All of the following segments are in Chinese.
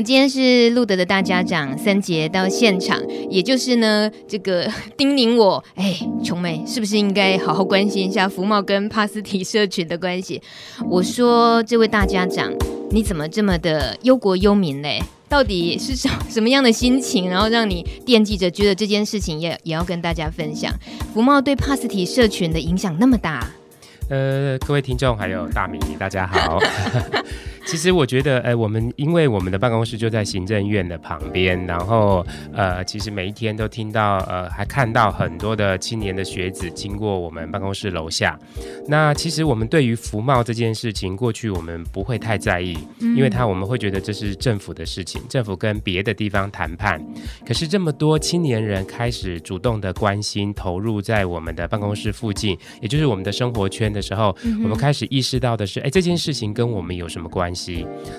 呢，今天是路德的大家长三杰到现场，也就是呢，这个 叮咛我，哎，琼妹是不是应该好好关心一下福茂跟帕斯提社群的关系？我说，这位大家长，你怎么这么的忧国忧民嘞？到底是什什么样的心情，然后让你惦记着，觉得这件事情也也要跟大家分享？福茂对帕斯提社群的影响那么大？呃，各位听众还有大米，大家好。其实我觉得，呃，我们因为我们的办公室就在行政院的旁边，然后，呃，其实每一天都听到，呃，还看到很多的青年的学子经过我们办公室楼下。那其实我们对于服贸这件事情，过去我们不会太在意，因为他我们会觉得这是政府的事情，政府跟别的地方谈判。可是这么多青年人开始主动的关心、投入在我们的办公室附近，也就是我们的生活圈的时候，我们开始意识到的是，哎，这件事情跟我们有什么关系？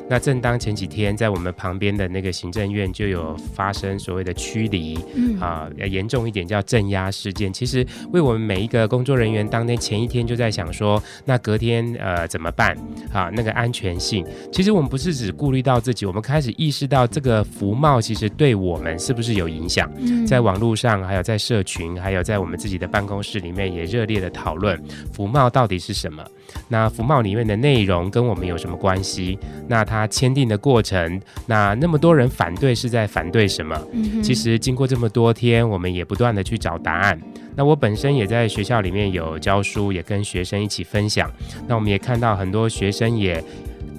那正当前几天在我们旁边的那个行政院就有发生所谓的驱离，嗯啊，严重一点叫镇压事件。其实为我们每一个工作人员，当天前一天就在想说，那隔天呃怎么办？啊，那个安全性，其实我们不是只顾虑到自己，我们开始意识到这个福茂其实对我们是不是有影响？在网络上，还有在社群，还有在我们自己的办公室里面也热烈的讨论福茂到底是什么？那福茂里面的内容跟我们有什么关系？那他签订的过程，那那么多人反对是在反对什么？嗯，其实经过这么多天，我们也不断的去找答案。那我本身也在学校里面有教书，也跟学生一起分享。那我们也看到很多学生也。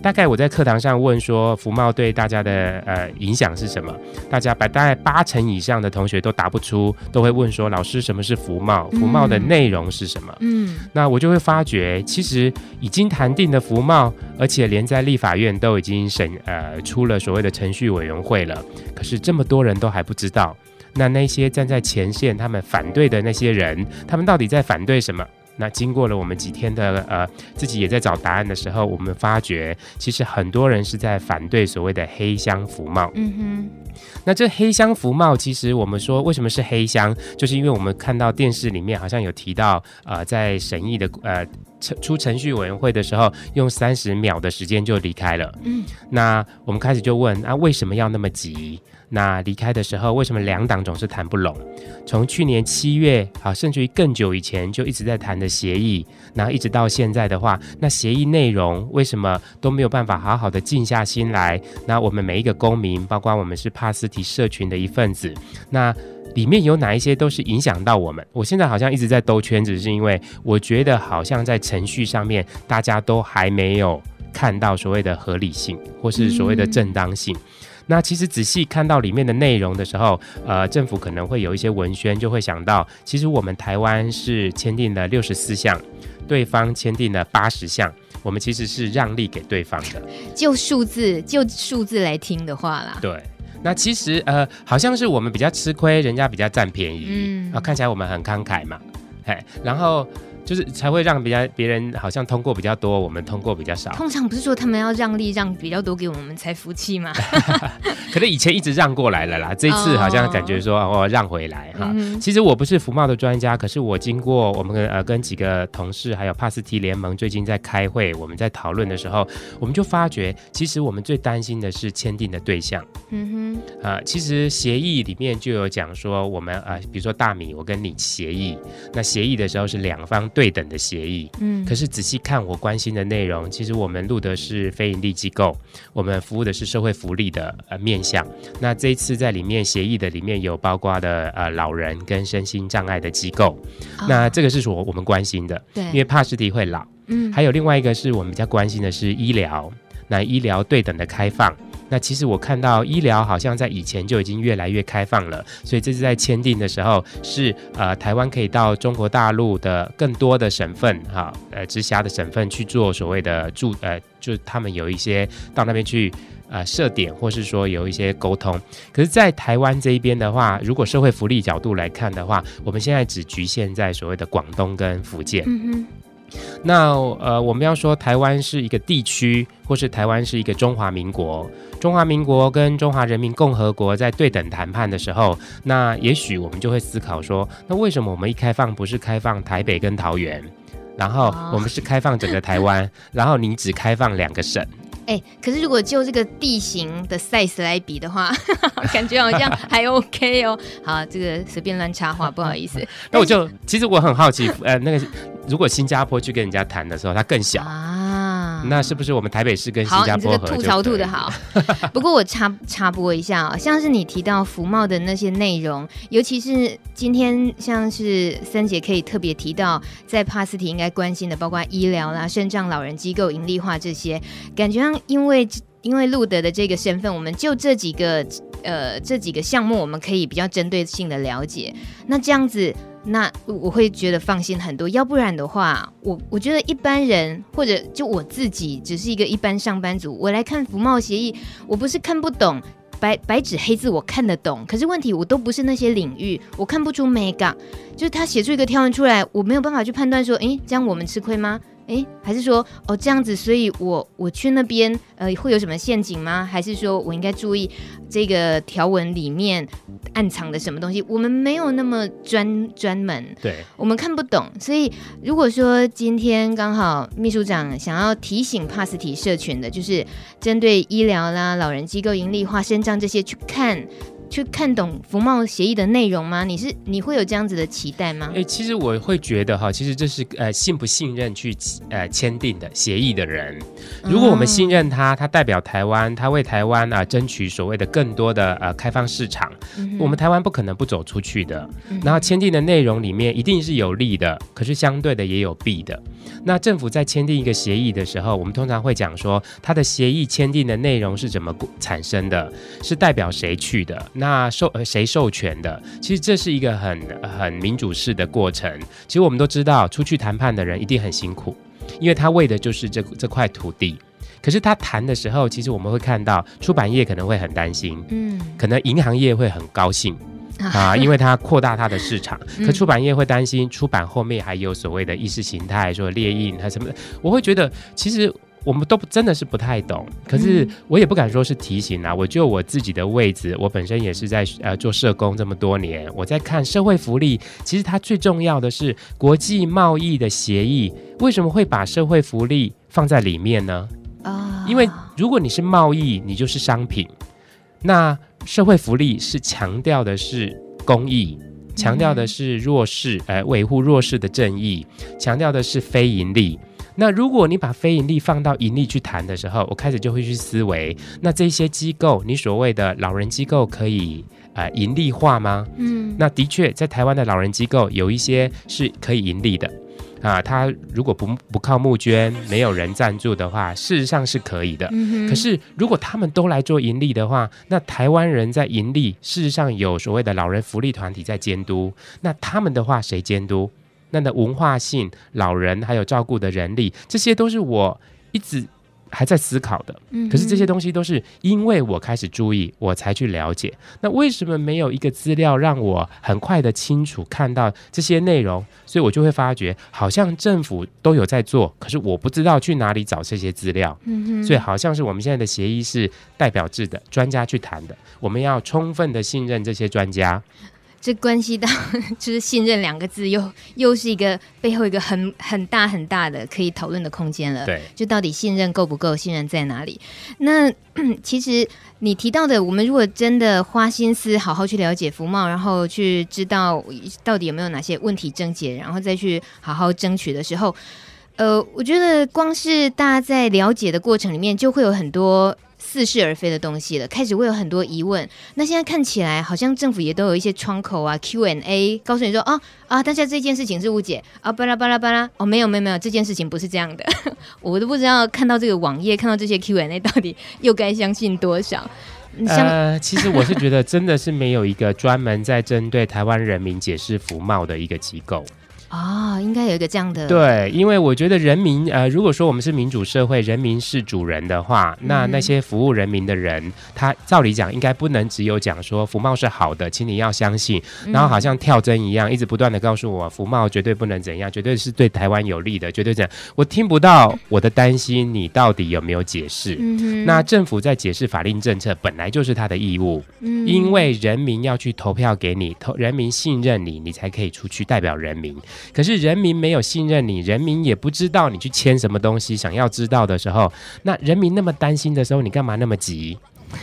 大概我在课堂上问说，福茂对大家的呃影响是什么？大家把大概八成以上的同学都答不出，都会问说，老师什么是福茂？福茂的内容是什么？嗯，那我就会发觉，其实已经谈定的福茂，而且连在立法院都已经审呃出了所谓的程序委员会了，可是这么多人都还不知道，那那些站在前线他们反对的那些人，他们到底在反对什么？那经过了我们几天的呃，自己也在找答案的时候，我们发觉其实很多人是在反对所谓的黑箱福帽。嗯哼。那这黑箱福帽，其实我们说为什么是黑箱，就是因为我们看到电视里面好像有提到，呃，在审议的呃出程序委员会的时候，用三十秒的时间就离开了。嗯。那我们开始就问啊，为什么要那么急？那离开的时候，为什么两党总是谈不拢？从去年七月，啊，甚至于更久以前就一直在谈的协议，然后一直到现在的话，那协议内容为什么都没有办法好好的静下心来？那我们每一个公民，包括我们是帕斯提社群的一份子，那里面有哪一些都是影响到我们？我现在好像一直在兜圈子，是因为我觉得好像在程序上面，大家都还没有看到所谓的合理性，或是所谓的正当性。嗯那其实仔细看到里面的内容的时候，呃，政府可能会有一些文宣，就会想到，其实我们台湾是签订了六十四项，对方签订了八十项，我们其实是让利给对方的。就数字，就数字来听的话啦。对，那其实呃，好像是我们比较吃亏，人家比较占便宜。嗯，啊，看起来我们很慷慨嘛，嘿，然后。就是才会让别人别人好像通过比较多，我们通过比较少。通常不是说他们要让利让比较多给我们才服气吗？可能以前一直让过来了啦，这次好像感觉说哦让回来哈。嗯、其实我不是福茂的专家，可是我经过我们呃跟几个同事还有帕斯提联盟最近在开会，我们在讨论的时候，我们就发觉其实我们最担心的是签订的对象。嗯哼，啊、呃，其实协议里面就有讲说我们啊、呃，比如说大米，我跟你协议，那协议的时候是两方。对等的协议，嗯，可是仔细看我关心的内容，其实我们录的是非营利机构，我们服务的是社会福利的呃面向。那这一次在里面协议的里面有包括的呃老人跟身心障碍的机构，哦、那这个是我我们关心的，对，因为帕斯蒂会老，嗯，还有另外一个是我们比较关心的是医疗，那医疗对等的开放。那其实我看到医疗好像在以前就已经越来越开放了，所以这是在签订的时候是呃台湾可以到中国大陆的更多的省份哈呃直辖的省份去做所谓的驻呃就他们有一些到那边去呃设点或是说有一些沟通，可是，在台湾这一边的话，如果社会福利角度来看的话，我们现在只局限在所谓的广东跟福建。嗯。那呃，我们要说台湾是一个地区，或是台湾是一个中华民国，中华民国跟中华人民共和国在对等谈判的时候，那也许我们就会思考说，那为什么我们一开放不是开放台北跟桃园，然后我们是开放整个台湾，然后你只开放两个省？哎、欸，可是如果就这个地形的 size 来比的话，感觉好像还 OK 哦。好，这个随便乱插话，不好意思。那我就其实我很好奇，呃，那个如果新加坡去跟人家谈的时候，它更小啊，那是不是我们台北市跟新加坡？好，你这个吐槽吐的好。不过我插 插播一下啊、哦，像是你提到福茂的那些内容，尤其是今天像是三姐可以特别提到，在帕斯提应该关心的，包括医疗啦、肾脏老人机构盈利化这些，感觉上。因为因为路德的这个身份，我们就这几个呃这几个项目，我们可以比较针对性的了解。那这样子，那我会觉得放心很多。要不然的话，我我觉得一般人或者就我自己只是一个一般上班族，我来看服贸协议，我不是看不懂，白白纸黑字我看得懂。可是问题我都不是那些领域，我看不出美感。就是他写出一个条文出来，我没有办法去判断说，诶，这样我们吃亏吗？诶，还是说哦这样子，所以我我去那边呃会有什么陷阱吗？还是说我应该注意这个条文里面暗藏的什么东西？我们没有那么专专门，对，我们看不懂。所以如果说今天刚好秘书长想要提醒帕斯提社群的，就是针对医疗啦、老人机构盈利化、伸张这些去看。去看懂服贸协议的内容吗？你是你会有这样子的期待吗？哎、欸，其实我会觉得哈，其实这是呃信不信任去呃签订的协议的人。如果我们信任他，他代表台湾，他为台湾啊、呃、争取所谓的更多的呃开放市场，嗯、我们台湾不可能不走出去的。嗯、然后签订的内容里面一定是有利的，可是相对的也有弊的。那政府在签订一个协议的时候，我们通常会讲说，他的协议签订的内容是怎么产生的，是代表谁去的。那授呃谁授权的？其实这是一个很很民主式的过程。其实我们都知道，出去谈判的人一定很辛苦，因为他为的就是这这块土地。可是他谈的时候，其实我们会看到出版业可能会很担心，嗯，可能银行业会很高兴啊，因为他扩大他的市场。可出版业会担心出版后面还有所谓的意识形态，说列印还什么的。我会觉得其实。我们都真的是不太懂，可是我也不敢说是提醒啊。我就我自己的位置，我本身也是在呃做社工这么多年，我在看社会福利。其实它最重要的是国际贸易的协议，为什么会把社会福利放在里面呢？啊，因为如果你是贸易，你就是商品。那社会福利是强调的是公益，强调的是弱势，呃，维护弱势的正义，强调的是非盈利。那如果你把非盈利放到盈利去谈的时候，我开始就会去思维，那这些机构，你所谓的老人机构可以呃盈利化吗？嗯，那的确，在台湾的老人机构有一些是可以盈利的啊，他如果不不靠募捐，没有人赞助的话，事实上是可以的。嗯。可是如果他们都来做盈利的话，那台湾人在盈利，事实上有所谓的老人福利团体在监督，那他们的话谁监督？那的文化性、老人还有照顾的人力，这些都是我一直还在思考的。嗯，可是这些东西都是因为我开始注意，我才去了解。那为什么没有一个资料让我很快的清楚看到这些内容？所以我就会发觉，好像政府都有在做，可是我不知道去哪里找这些资料。嗯哼，所以好像是我们现在的协议是代表制的，专家去谈的，我们要充分的信任这些专家。这关系到 就是信任两个字，又又是一个背后一个很很大很大的可以讨论的空间了。对，就到底信任够不够，信任在哪里？那 其实你提到的，我们如果真的花心思好好去了解福茂，然后去知道到底有没有哪些问题症结，然后再去好好争取的时候，呃，我觉得光是大家在了解的过程里面，就会有很多。似是而非的东西了，开始会有很多疑问。那现在看起来，好像政府也都有一些窗口啊，Q&A，告诉你说，哦啊，大家这件事情是误解啊，巴拉巴拉巴拉，哦，没有没有没有，这件事情不是这样的，我都不知道看到这个网页，看到这些 Q&A，到底又该相信多少？呃，其实我是觉得，真的是没有一个专门在针对台湾人民解释服贸的一个机构。啊、哦，应该有一个这样的对，因为我觉得人民呃，如果说我们是民主社会，人民是主人的话，那那些服务人民的人，嗯、他照理讲应该不能只有讲说福茂是好的，请你要相信，然后好像跳针一样，一直不断的告诉我福茂绝对不能怎样，绝对是对台湾有利的，绝对怎样，我听不到我的担心，你到底有没有解释？嗯、那政府在解释法令政策本来就是他的义务，嗯，因为人民要去投票给你，投人民信任你，你才可以出去代表人民。可是人民没有信任你，人民也不知道你去签什么东西，想要知道的时候，那人民那么担心的时候，你干嘛那么急？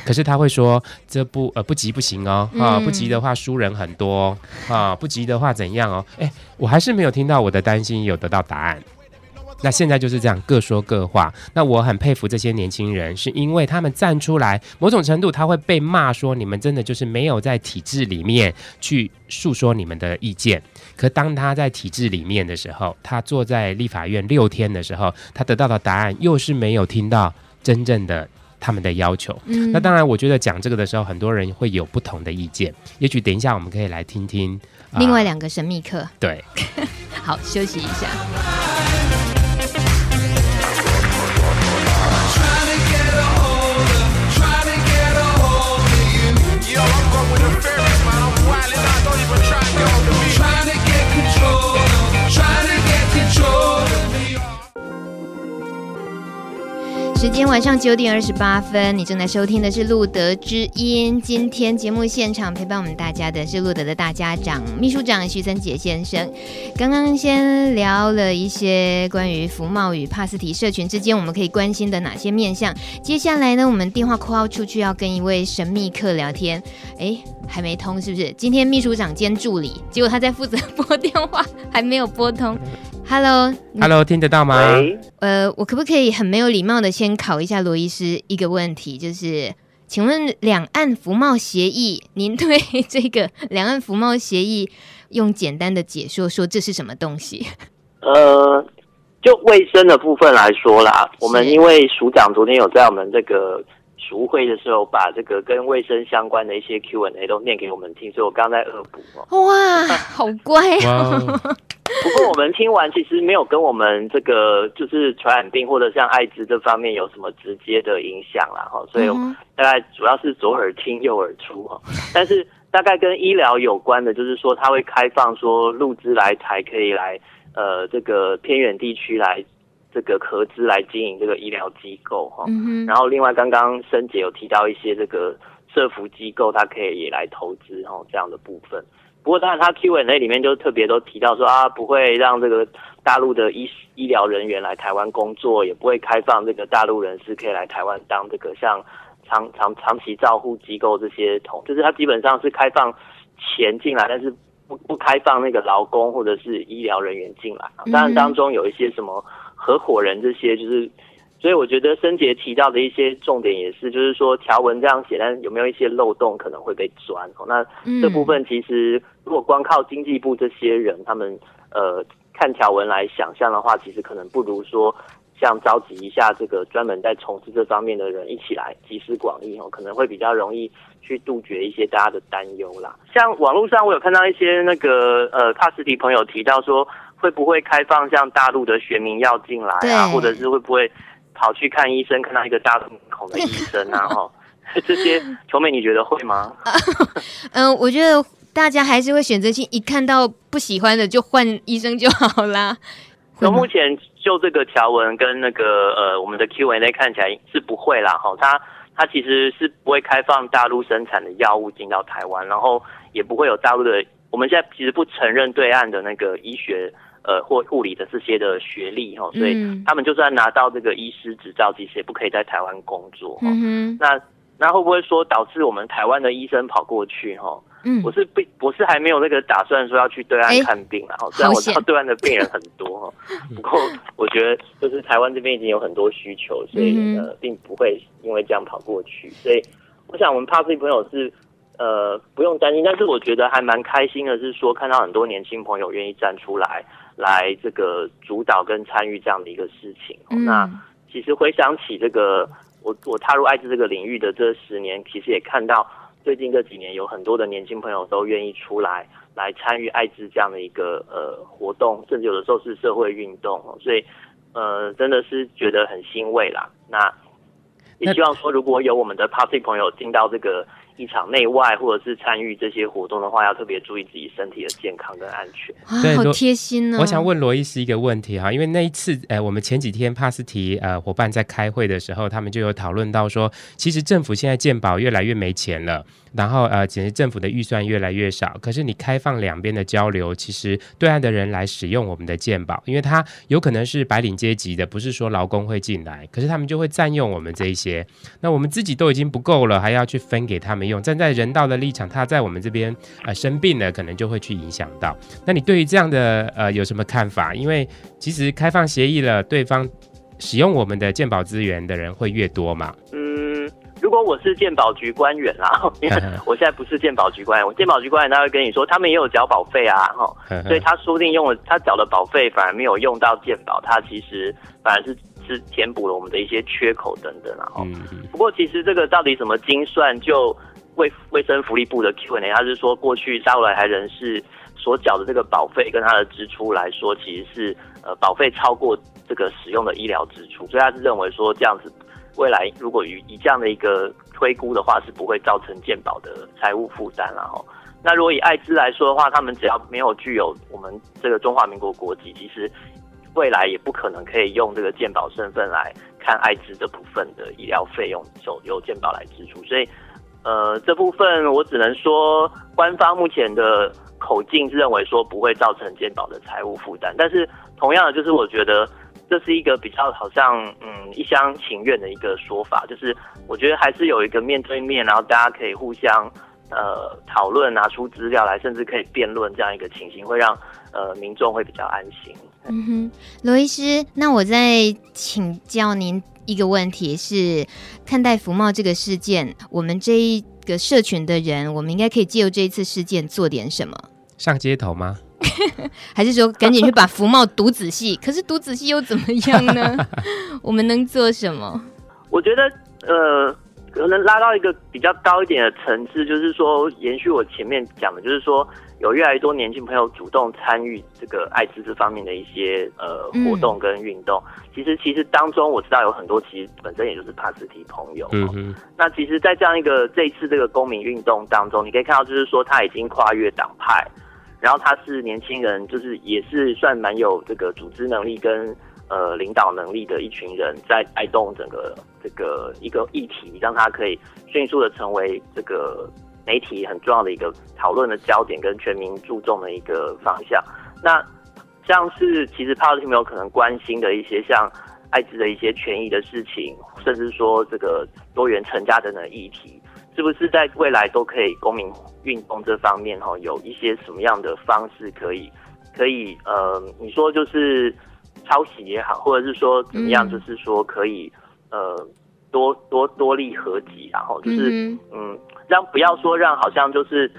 可是他会说，这不呃不急不行哦，啊不急的话输人很多啊，不急的话怎样哦？哎，我还是没有听到我的担心有得到答案。那现在就是这样，各说各话。那我很佩服这些年轻人，是因为他们站出来，某种程度他会被骂说，你们真的就是没有在体制里面去诉说你们的意见。可当他在体制里面的时候，他坐在立法院六天的时候，他得到的答案又是没有听到真正的他们的要求。嗯，那当然，我觉得讲这个的时候，很多人会有不同的意见。也许等一下我们可以来听听另外两个神秘客。对，好，休息一下。Trying to 时间晚上九点二十八分，你正在收听的是路德之音。今天节目现场陪伴我们大家的是路德的大家长秘书长徐森杰先生。刚刚先聊了一些关于福茂与帕斯提社群之间我们可以关心的哪些面向。接下来呢，我们电话 call 出去要跟一位神秘客聊天。哎，还没通是不是？今天秘书长兼助理，结果他在负责拨电话，还没有拨通。Hello，Hello，Hello，听得到吗？呃，我可不可以很没有礼貌的先考一下罗医师一个问题，就是，请问两岸服贸协议，您对这个两岸服贸协议用简单的解说说这是什么东西？呃，就卫生的部分来说啦，我们因为署长昨天有在我们这个。熟会的时候，把这个跟卫生相关的一些 Q&A 都念给我们听，所以我刚在恶补哦。哇，好乖哦！不过我们听完，其实没有跟我们这个就是传染病或者像艾滋这方面有什么直接的影响啦哈，所以大概主要是左耳听右耳出哈。但是大概跟医疗有关的，就是说它会开放说陆资来台可以来呃这个偏远地区来。这个合资来经营这个医疗机构哈，然后另外刚刚申姐有提到一些这个社服机构，它可以也来投资哈这样的部分。不过当然，它 Q&A 里面就特别都提到说啊，不会让这个大陆的医医疗人员来台湾工作，也不会开放这个大陆人士可以来台湾当这个像长长长期照护机构这些同，就是它基本上是开放钱进来，但是不不开放那个劳工或者是医疗人员进来。当然当中有一些什么。合伙人这些就是，所以我觉得森杰提到的一些重点也是，就是说条文这样写，但是有没有一些漏洞可能会被钻？那这部分其实如果光靠经济部这些人他们呃看条文来想象的话，其实可能不如说像召集一下这个专门在从事这方面的人一起来集思广益哦，可能会比较容易去杜绝一些大家的担忧啦。像网络上我有看到一些那个呃帕斯提朋友提到说。会不会开放像大陆的学名药进来啊？或者是会不会跑去看医生，看到一个大陆面孔的医生啊？哈，这些球妹你觉得会吗？嗯、呃，我觉得大家还是会选择性，一看到不喜欢的就换医生就好啦。那目前就这个条文跟那个呃我们的 Q&A 看起来是不会啦。哈，它它其实是不会开放大陆生产的药物进到台湾，然后也不会有大陆的。我们现在其实不承认对岸的那个医学。呃，或护理的这些的学历哈，所以他们就算拿到这个医师执照，其实也不可以在台湾工作。嗯，那那会不会说导致我们台湾的医生跑过去哈？嗯，我是不，我是还没有那个打算说要去对岸看病啊。哈，虽然我知道对岸的病人很多哈，不过我觉得就是台湾这边已经有很多需求，所以呃，并不会因为这样跑过去。所以我想我们帕斯提朋友是呃不用担心，但是我觉得还蛮开心的是说看到很多年轻朋友愿意站出来。来这个主导跟参与这样的一个事情。嗯、那其实回想起这个，我我踏入艾滋这个领域的这十年，其实也看到最近这几年有很多的年轻朋友都愿意出来来参与艾滋这样的一个呃活动，甚至有的时候是社会运动。所以呃真的是觉得很欣慰啦。那也希望说，如果有我们的 Party 朋友进到这个一场内外或者是参与这些活动的话，要特别注意自己身体的健康跟安全。对，好贴心呢、哦。我想问罗医师一个问题哈，因为那一次，呃，我们前几天帕斯提呃伙伴在开会的时候，他们就有讨论到说，其实政府现在健保越来越没钱了，然后呃，其实政府的预算越来越少。可是你开放两边的交流，其实对岸的人来使用我们的健保，因为他有可能是白领阶级的，不是说劳工会进来，可是他们就会占用我们这一些。那我们自己都已经不够了，还要去分给他们。用站在人道的立场，他在我们这边呃生病了，可能就会去影响到。那你对于这样的呃有什么看法？因为其实开放协议了，对方使用我们的鉴保资源的人会越多嘛？嗯，如果我是鉴保局官员啦，因为 我现在不是鉴保局官员，我鉴保局官员他会跟你说，他们也有缴保费啊，哈，所以他说不定用了他缴的保费反而没有用到鉴保，他其实反而是是填补了我们的一些缺口等等啊。嗯，不过其实这个到底怎么精算就？卫卫生福利部的 Q&A，他是说过去沙乌来台人士所缴的这个保费跟他的支出来说，其实是呃保费超过这个使用的医疗支出，所以他是认为说这样子未来如果以以这样的一个推估的话，是不会造成健保的财务负担了哈。那如果以艾滋来说的话，他们只要没有具有我们这个中华民国国籍，其实未来也不可能可以用这个健保身份来看艾滋的部分的医疗费用，由由健保来支出，所以。呃，这部分我只能说，官方目前的口径是认为说不会造成健保的财务负担，但是同样的，就是我觉得这是一个比较好像嗯一厢情愿的一个说法，就是我觉得还是有一个面对面，然后大家可以互相呃讨论，拿出资料来，甚至可以辩论这样一个情形，会让呃民众会比较安心。嗯哼，罗医师，那我再请教您。一个问题是，看待服贸这个事件，我们这一个社群的人，我们应该可以借由这一次事件做点什么？上街头吗？还是说赶紧去把福茂读仔细？可是读仔细又怎么样呢？我们能做什么？我觉得，呃，可能拉到一个比较高一点的层次，就是说，延续我前面讲的，就是说。有越来越多年轻朋友主动参与这个艾滋这方面的一些呃活动跟运动。嗯、其实，其实当中我知道有很多其实本身也就是帕斯提朋友。嗯哼。那其实，在这样一个这一次这个公民运动当中，你可以看到，就是说他已经跨越党派，然后他是年轻人，就是也是算蛮有这个组织能力跟呃领导能力的一群人，在带动整个这个一个议题，让他可以迅速的成为这个。媒体很重要的一个讨论的焦点跟全民注重的一个方向。那像是其实帕斯提没有可能关心的一些像艾滋的一些权益的事情，甚至说这个多元成家等等议题，是不是在未来都可以公民运动这方面哈，有一些什么样的方式可以可以呃，你说就是抄袭也好，或者是说怎么样，就是说可以呃多多多利合集，然后就是嗯。嗯让不要说让好像就是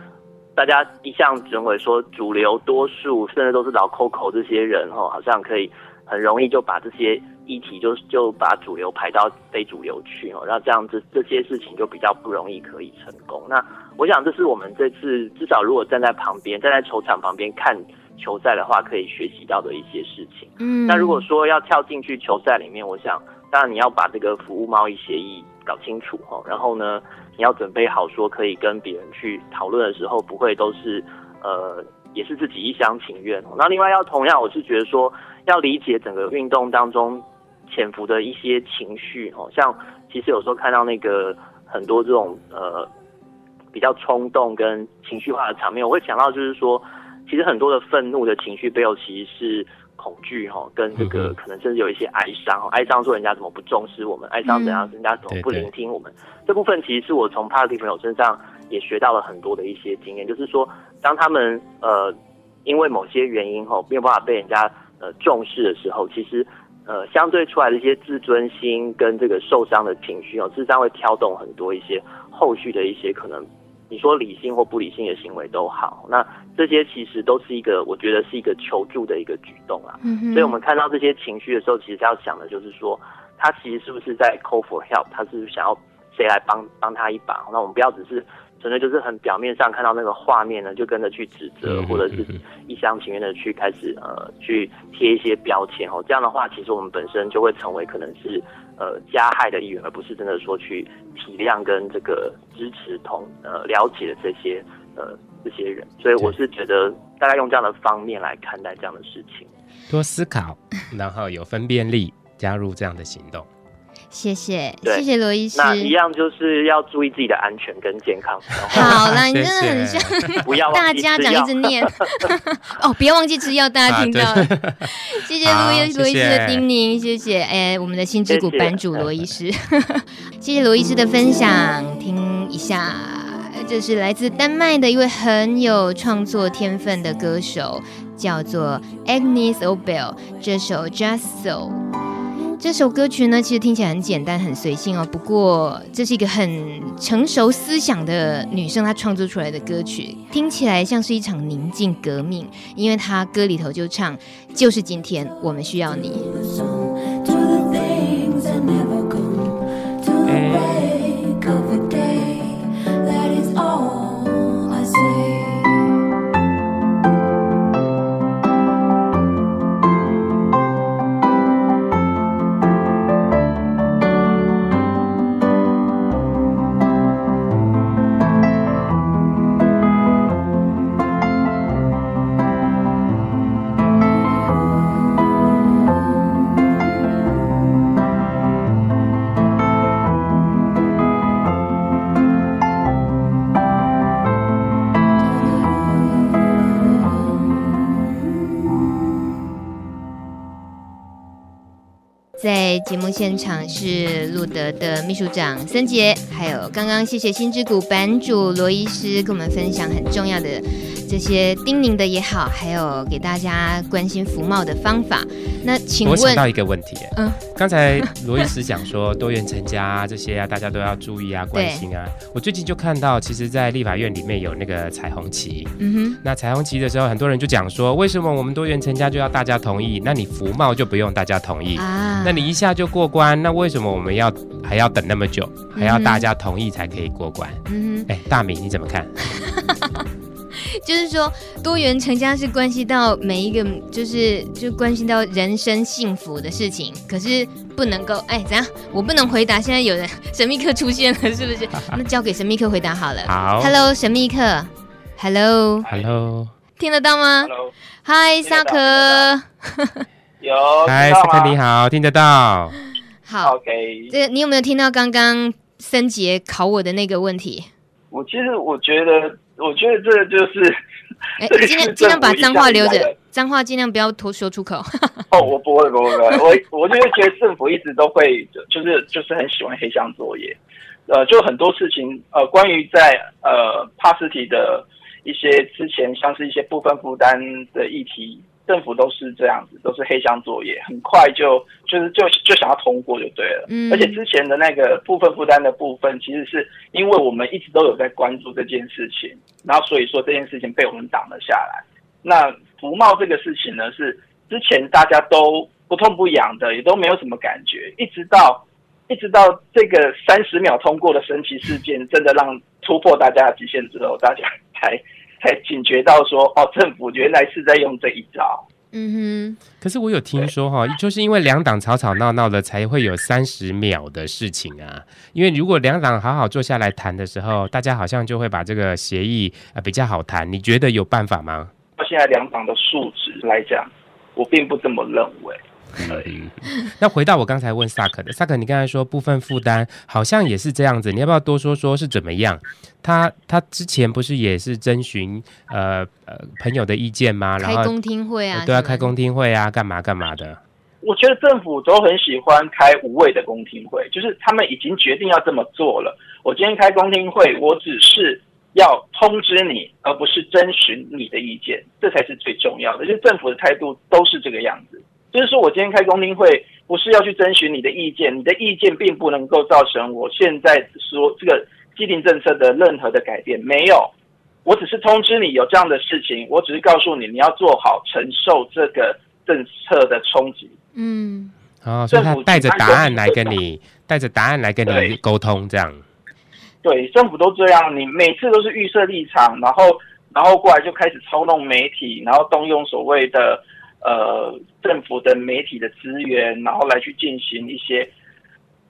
大家一向认为说主流多数甚至都是老 Coco 这些人哈，好像可以很容易就把这些议题就就把主流排到非主流去哦，那这样子这些事情就比较不容易可以成功。那我想这是我们这次至少如果站在旁边站在球场旁边看球赛的话，可以学习到的一些事情。嗯，那如果说要跳进去球赛里面，我想当然你要把这个服务贸易协议搞清楚哈，然后呢。你要准备好说可以跟别人去讨论的时候，不会都是呃，也是自己一厢情愿。那另外要同样，我是觉得说要理解整个运动当中潜伏的一些情绪哦，像其实有时候看到那个很多这种呃比较冲动跟情绪化的场面，我会想到就是说，其实很多的愤怒的情绪背后其实是。恐惧哈，跟这个可能甚至有一些哀伤，哀伤说人家怎么不重视我们，哀伤怎样人家怎么不聆听我们。这部分其实是我从 Party 朋友身上也学到了很多的一些经验，就是说，当他们呃因为某些原因哈没有办法被人家呃重视的时候，其实呃相对出来的一些自尊心跟这个受伤的情绪哦，事实上会挑动很多一些后续的一些可能。你说理性或不理性的行为都好，那这些其实都是一个，我觉得是一个求助的一个举动啊。嗯哼。所以我们看到这些情绪的时候，其实要想的就是说，他其实是不是在 call for help？他是不是想要谁来帮帮他一把？那我们不要只是纯粹就是很表面上看到那个画面呢，就跟着去指责，或者是一厢情愿的去开始呃去贴一些标签哦。这样的话，其实我们本身就会成为可能是呃加害的一员，而不是真的说去体谅跟这个支持同呃了解的这些呃这些人。所以我是觉得大概用这样的方面来看待这样的事情，多思考，然后有分辨力，加入这样的行动。谢谢，谢谢罗医师。那一样就是要注意自己的安全跟健康。好啦，你真的很像 不要大家长一直念 哦，不要忘记吃药，大家听到了。谢谢罗医罗医师的叮咛，谢谢哎，我们的新之谷版主罗医师，谢谢罗医师的分享。听一下，这是来自丹麦的一位很有创作天分的歌手，叫做 Agnes Obel，这首 Just So。这首歌曲呢，其实听起来很简单、很随性哦。不过，这是一个很成熟思想的女生她创作出来的歌曲，听起来像是一场宁静革命，因为她歌里头就唱：“就是今天，我们需要你。”节目现场是路德的秘书长森杰，还有刚刚谢谢心之谷版主罗医师跟我们分享很重要的这些叮咛的也好，还有给大家关心福茂的方法。那请问，我想到一个问题，嗯，刚才罗医师讲说多元成家啊这些啊，大家都要注意啊，关心啊。我最近就看到，其实，在立法院里面有那个彩虹旗，嗯哼，那彩虹旗的时候，很多人就讲说，为什么我们多元成家就要大家同意？那你福茂就不用大家同意啊？那你一下就过关，那为什么我们要还要等那么久，还要大家同意才可以过关？嗯哼，哎，大米你怎么看？就是说，多元成家是关系到每一个，就是就关系到人生幸福的事情。可是不能够，哎，怎样？我不能回答。现在有人神秘客出现了，是不是？那交给神秘客回答好了。好，Hello，神秘客，Hello，Hello，听得到吗？Hi，萨克，有，Hi，萨克你好，听得到。好，OK。这个你有没有听到刚刚森杰考我的那个问题？我其实我觉得。我觉得这就是，哎，尽量尽量把脏话留着，脏话尽量不要吐说出口。哦，我不会，不会，不会，我我就是觉得政府一直都会，就是就是很喜欢黑箱作业，呃，就很多事情，呃，关于在呃帕斯提的一些之前，像是一些部分负担的议题。政府都是这样子，都是黑箱作业，很快就就是就就想要通过就对了。嗯，而且之前的那个部分负担的部分，其实是因为我们一直都有在关注这件事情，然后所以说这件事情被我们挡了下来。那服贸这个事情呢，是之前大家都不痛不痒的，也都没有什么感觉，一直到一直到这个三十秒通过的神奇事件，真的让突破大家的极限之后，大家才。才警觉到说，哦，政府原来是在用这一招。嗯哼。可是我有听说哈，就是因为两党吵吵闹闹的，才会有三十秒的事情啊。因为如果两党好好坐下来谈的时候，大家好像就会把这个协议啊比较好谈。你觉得有办法吗？现在两党的素质来讲，我并不这么认为。嗯，那回到我刚才问萨克的，萨克，你刚才说部分负担好像也是这样子，你要不要多说说是怎么样？他他之前不是也是征询呃呃朋友的意见吗？然后开公听会啊，对啊，开公听会啊，干嘛干嘛的？我觉得政府都很喜欢开无谓的公听会，就是他们已经决定要这么做了。我今天开公听会，我只是要通知你，而不是征询你的意见，这才是最重要的。就是政府的态度都是这个样子。就是说，我今天开公听会，不是要去征询你的意见，你的意见并不能够造成我现在说这个既定政策的任何的改变，没有。我只是通知你有这样的事情，我只是告诉你你要做好承受这个政策的冲击。嗯，哦，所以他带着答案来跟你，带着答案来跟你沟通，这样。对，政府都这样，你每次都是预设立场，然后然后过来就开始操弄媒体，然后动用所谓的呃政府的媒体的资源，然后来去进行一些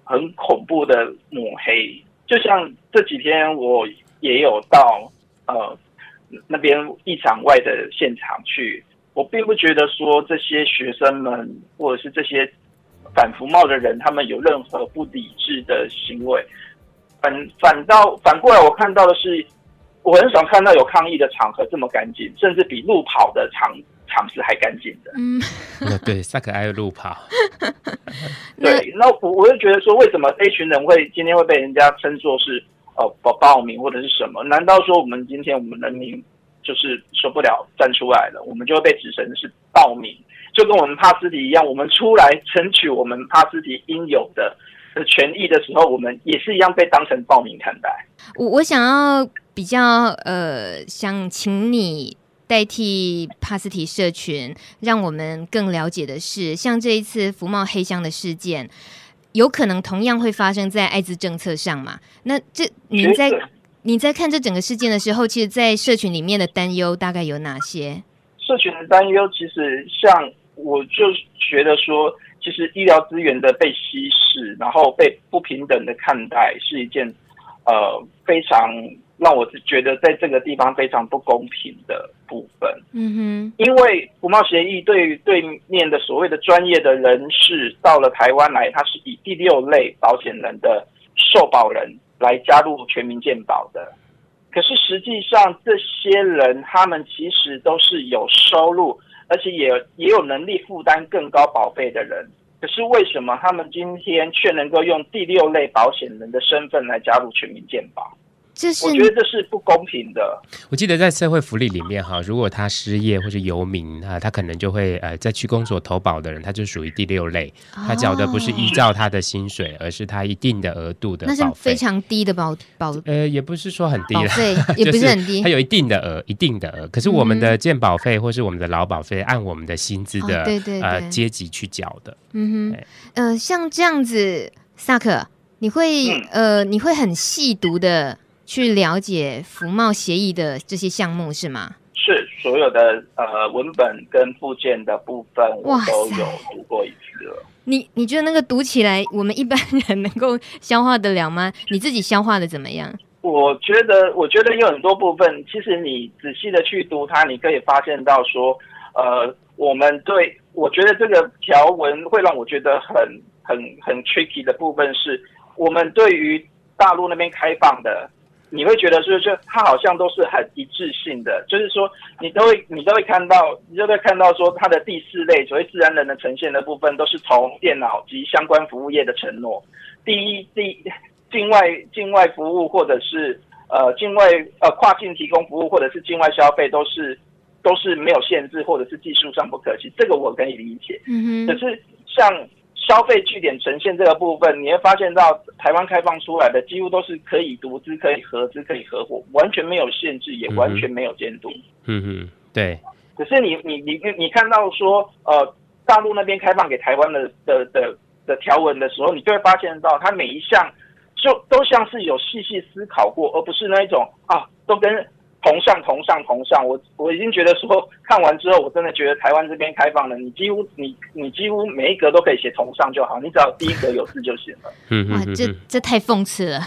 很恐怖的抹黑。就像这几天我也有到呃那边一场外的现场去，我并不觉得说这些学生们或者是这些反服贸的人，他们有任何不理智的行为。反反倒反过来，我看到的是，我很少看到有抗议的场合这么干净，甚至比路跑的场场子还干净的。嗯，对，萨克爱路跑。对，那我我就觉得说，为什么这群人会今天会被人家称作是呃报报名或者是什么？难道说我们今天我们人民就是受不了站出来了，我们就会被指成是暴民？就跟我们帕斯提一样，我们出来争取我们帕斯提应有的。的权益的时候，我们也是一样被当成暴民看待。我我想要比较呃，想请你代替帕斯提社群，让我们更了解的是，像这一次福茂黑箱的事件，有可能同样会发生在艾滋政策上嘛？那这你在你在看这整个事件的时候，其实，在社群里面的担忧大概有哪些？社群的担忧，其实像我就觉得说。其实医疗资源的被稀释，然后被不平等的看待，是一件呃非常让我觉得在这个地方非常不公平的部分。嗯哼，因为服贸协议对于对面的所谓的专业的人士到了台湾来，他是以第六类保险人的受保人来加入全民健保的。可是实际上，这些人他们其实都是有收入。而且也也有能力负担更高保费的人，可是为什么他们今天却能够用第六类保险人的身份来加入全民健保？我觉得这是不公平的。我记得在社会福利里面哈，如果他失业或是游民啊，他可能就会呃在区公所投保的人，他就属于第六类，他缴的不是依照他的薪水，而是他一定的额度的保费，那是非常低的保保。呃，也不是说很低了，对，也不 是很低，他有一定的额，一定的额。可是我们的健保费或是我们的劳保费，按我们的薪资的、哦、对对对呃阶级去缴的。嗯哼，呃，像这样子，萨克，你会、嗯、呃你会很细读的。去了解服贸协议的这些项目是吗？是所有的呃文本跟附件的部分，我都有读过一次了。你你觉得那个读起来，我们一般人能够消化得了吗？你自己消化的怎么样？我觉得，我觉得有很多部分，其实你仔细的去读它，你可以发现到说，呃，我们对，我觉得这个条文会让我觉得很很很 tricky 的部分是，我们对于大陆那边开放的。你会觉得是，就它好像都是很一致性的，就是说，你都会你都会看到，你就会看到说，它的第四类所谓自然人的呈现的部分，都是从电脑及相关服务业的承诺。第一，第境外境外服务或者是呃境外呃跨境提供服务或者是境外消费，都是都是没有限制或者是技术上不可及，这个我可以理解。嗯哼。可是像。消费据点呈现这个部分，你会发现到台湾开放出来的几乎都是可以独资、可以合资、可以合伙，完全没有限制，也完全没有监督。嗯嗯，对。可是你你你你看到说，呃，大陆那边开放给台湾的的的的条文的时候，你就会发现到它每一项就都像是有细细思考过，而不是那一种啊，都跟。同上同上同上，我我已经觉得说 看完之后，我真的觉得台湾这边开放了，你几乎你你几乎每一格都可以写同上就好，你只要第一格有字就行了。嗯哇，这这太讽刺了。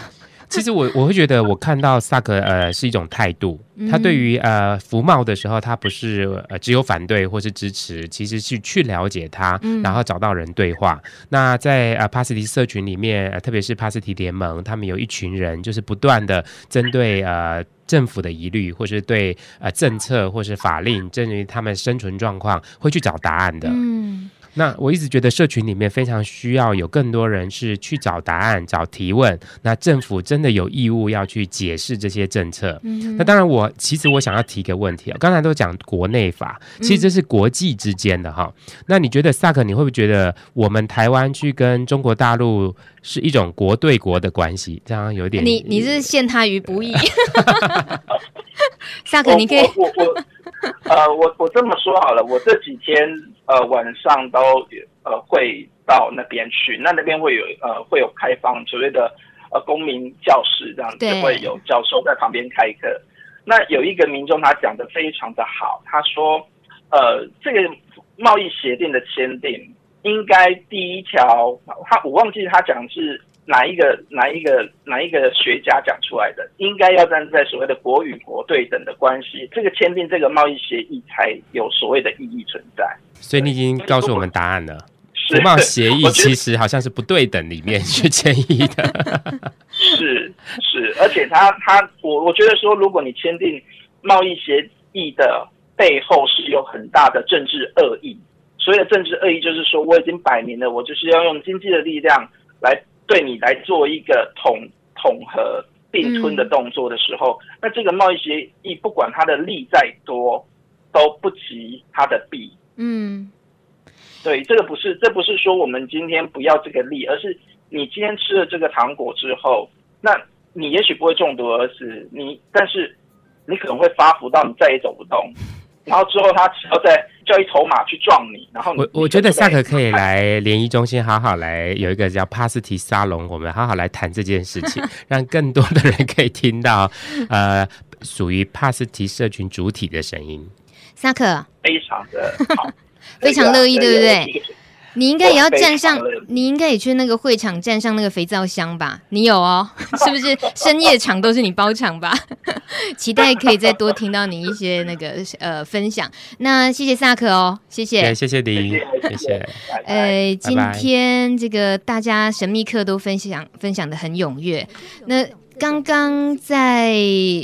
其实我我会觉得，我看到萨克呃是一种态度，他对于呃服贸的时候，他不是呃只有反对或是支持，其实是去了解他，然后找到人对话。嗯、那在呃帕斯提社群里面，呃、特别是帕斯提联盟，他们有一群人，就是不断的针对呃政府的疑虑，或是对呃政策或是法令，针对他们生存状况，会去找答案的。嗯。那我一直觉得社群里面非常需要有更多人是去找答案、找提问。那政府真的有义务要去解释这些政策。嗯，那当然我，我其实我想要提个问题啊，刚才都讲国内法，其实这是国际之间的哈。嗯，那你觉得萨克，你会不会觉得我们台湾去跟中国大陆是一种国对国的关系？这样有点你你是陷他于不义。萨克，你可以我我，我 呃我我这么说好了，我这几天。呃，晚上都呃会到那边去，那那边会有呃会有开放所谓的呃公民教室这样子，对会有教授在旁边开课。那有一个民众他讲的非常的好，他说，呃，这个贸易协定的签订应该第一条，他我忘记他讲是。哪一个哪一个哪一个学家讲出来的？应该要站在所谓的国与国对等的关系，这个签订这个贸易协议才有所谓的意义存在。所以你已经告诉我们答案了。是贸协议 其实好像是不对等里面去签议的。是是，而且他他我我觉得说，如果你签订贸易协议的背后是有很大的政治恶意，所谓的政治恶意就是说，我已经摆明了，我就是要用经济的力量来。对你来做一个统统合并吞的动作的时候，嗯、那这个贸易协议不管它的利再多，都不及它的弊。嗯，对，这个不是，这不是说我们今天不要这个利，而是你今天吃了这个糖果之后，那你也许不会中毒而死，你但是你可能会发福到你再也走不动。然后之后他只要再叫一头马去撞你，然后我我觉得萨克可以来联谊中心好好来有一个叫帕斯提沙龙，我们好好来谈这件事情，让更多的人可以听到呃属于帕斯提社群主体的声音。萨克非常的好，非常乐意，对不对？你应该也要站上，你应该也去那个会场站上那个肥皂箱吧？你有哦，是不是深夜场都是你包场吧？期待可以再多听到你一些那个呃分享。那谢谢萨克哦，谢谢，谢谢你，谢谢。呃，今天这个大家神秘客都分享分享的很踊跃。那刚刚在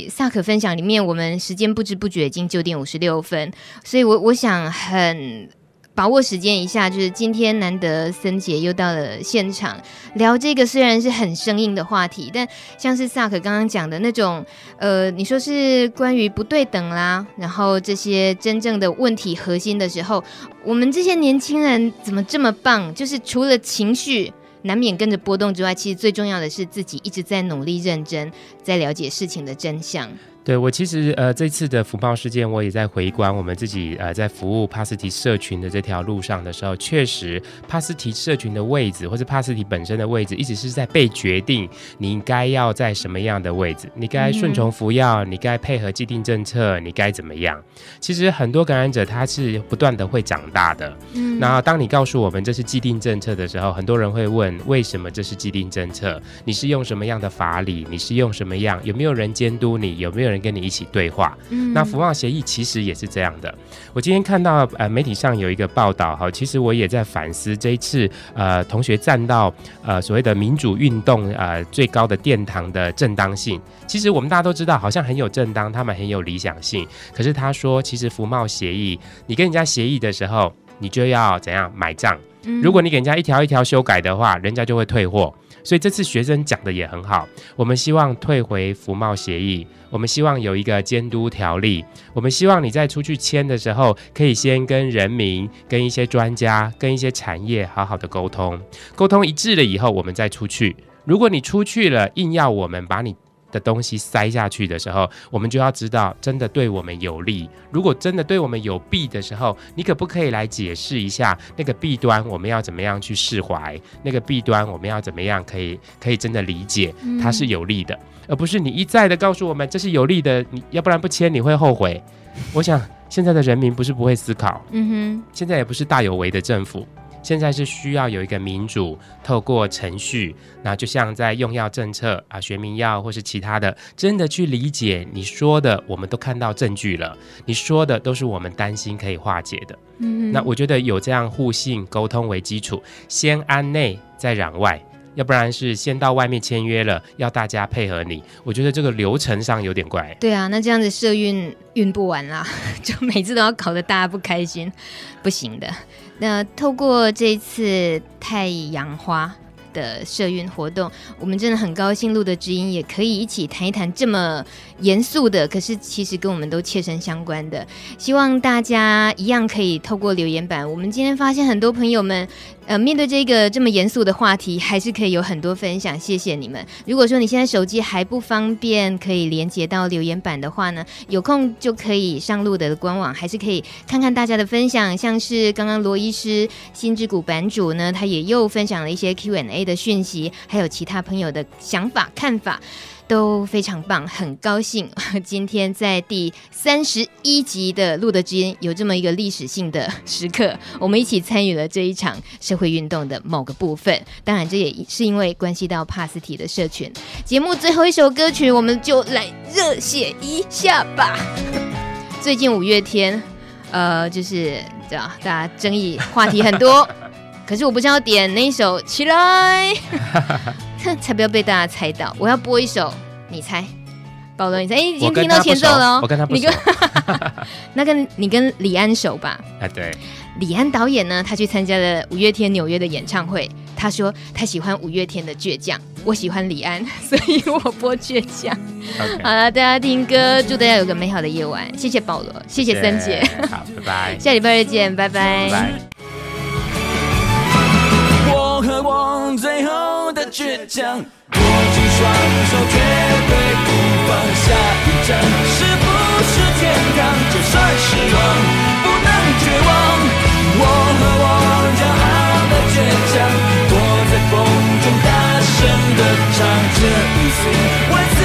萨克分享里面，我们时间不知不觉已经九点五十六分，所以我我想很。把握时间一下，就是今天难得森姐又到了现场聊这个，虽然是很生硬的话题，但像是萨克刚刚讲的那种，呃，你说是关于不对等啦，然后这些真正的问题核心的时候，我们这些年轻人怎么这么棒？就是除了情绪难免跟着波动之外，其实最重要的是自己一直在努力认真，在了解事情的真相。对，我其实呃这次的福报事件，我也在回观我们自己呃在服务帕斯提社群的这条路上的时候，确实帕斯提社群的位置或者帕斯提本身的位置，一直是在被决定你应该要在什么样的位置，你该顺从服药，你该配合既定政策，你该怎么样？其实很多感染者他是不断的会长大的。嗯，然后当你告诉我们这是既定政策的时候，很多人会问为什么这是既定政策？你是用什么样的法理？你是用什么样？有没有人监督你？有没有人跟你一起对话，嗯，那服贸协议其实也是这样的。我今天看到呃媒体上有一个报道哈，其实我也在反思这一次呃同学站到呃所谓的民主运动呃最高的殿堂的正当性。其实我们大家都知道，好像很有正当，他们很有理想性。可是他说，其实服贸协议，你跟人家协议的时候，你就要怎样买账？如果你给人家一条一条修改的话，人家就会退货。所以这次学生讲的也很好，我们希望退回服贸协议，我们希望有一个监督条例，我们希望你在出去签的时候，可以先跟人民、跟一些专家、跟一些产业好好的沟通，沟通一致了以后，我们再出去。如果你出去了，硬要我们把你的东西塞下去的时候，我们就要知道，真的对我们有利。如果真的对我们有弊的时候，你可不可以来解释一下那个弊端？我们要怎么样去释怀？那个弊端我们要怎么样可以可以真的理解它是有利的，嗯、而不是你一再的告诉我们这是有利的，你要不然不签你会后悔。我想现在的人民不是不会思考，嗯哼，现在也不是大有为的政府。现在是需要有一个民主，透过程序，那就像在用药政策啊，学名药或是其他的，真的去理解你说的，我们都看到证据了，你说的都是我们担心可以化解的。嗯，那我觉得有这样互信沟通为基础，先安内再攘外。要不然是先到外面签约了，要大家配合你，我觉得这个流程上有点怪。对啊，那这样子社运运不完啦，就每次都要搞得大家不开心，不行的。那透过这次太阳花的社运活动，我们真的很高兴，路的知音也可以一起谈一谈这么严肃的，可是其实跟我们都切身相关的。希望大家一样可以透过留言板，我们今天发现很多朋友们。呃，面对这个这么严肃的话题，还是可以有很多分享。谢谢你们。如果说你现在手机还不方便可以连接到留言板的话呢，有空就可以上路的官网，还是可以看看大家的分享。像是刚刚罗医师心之谷版主呢，他也又分享了一些 Q&A 的讯息，还有其他朋友的想法看法。都非常棒，很高兴 今天在第三十一集的露德之音有这么一个历史性的时刻，我们一起参与了这一场社会运动的某个部分。当然，这也是因为关系到帕斯提的社群。节目最后一首歌曲，我们就来热血一下吧。最近五月天，呃，就是这样，大家争议话题很多，可是我不是要点那一首起来。哼，才不要被大家猜到！我要播一首，你猜，保罗，你猜，哎，已经听到前奏了哦。我跟他不熟。你跟 那跟你跟李安熟吧？啊，对。李安导演呢，他去参加了五月天纽约的演唱会。他说他喜欢五月天的倔强，我喜欢李安，所以我播倔强。好了，大家听歌，祝大家有个美好的夜晚。谢谢保罗，谢谢森姐。好，拜拜。下礼拜再见，拜拜。拜拜倔强，握紧双手绝对不放下一站，是不是天堂？就算失望，不能绝望。我和我，骄傲的倔强，躲在风中大声的唱。这一次。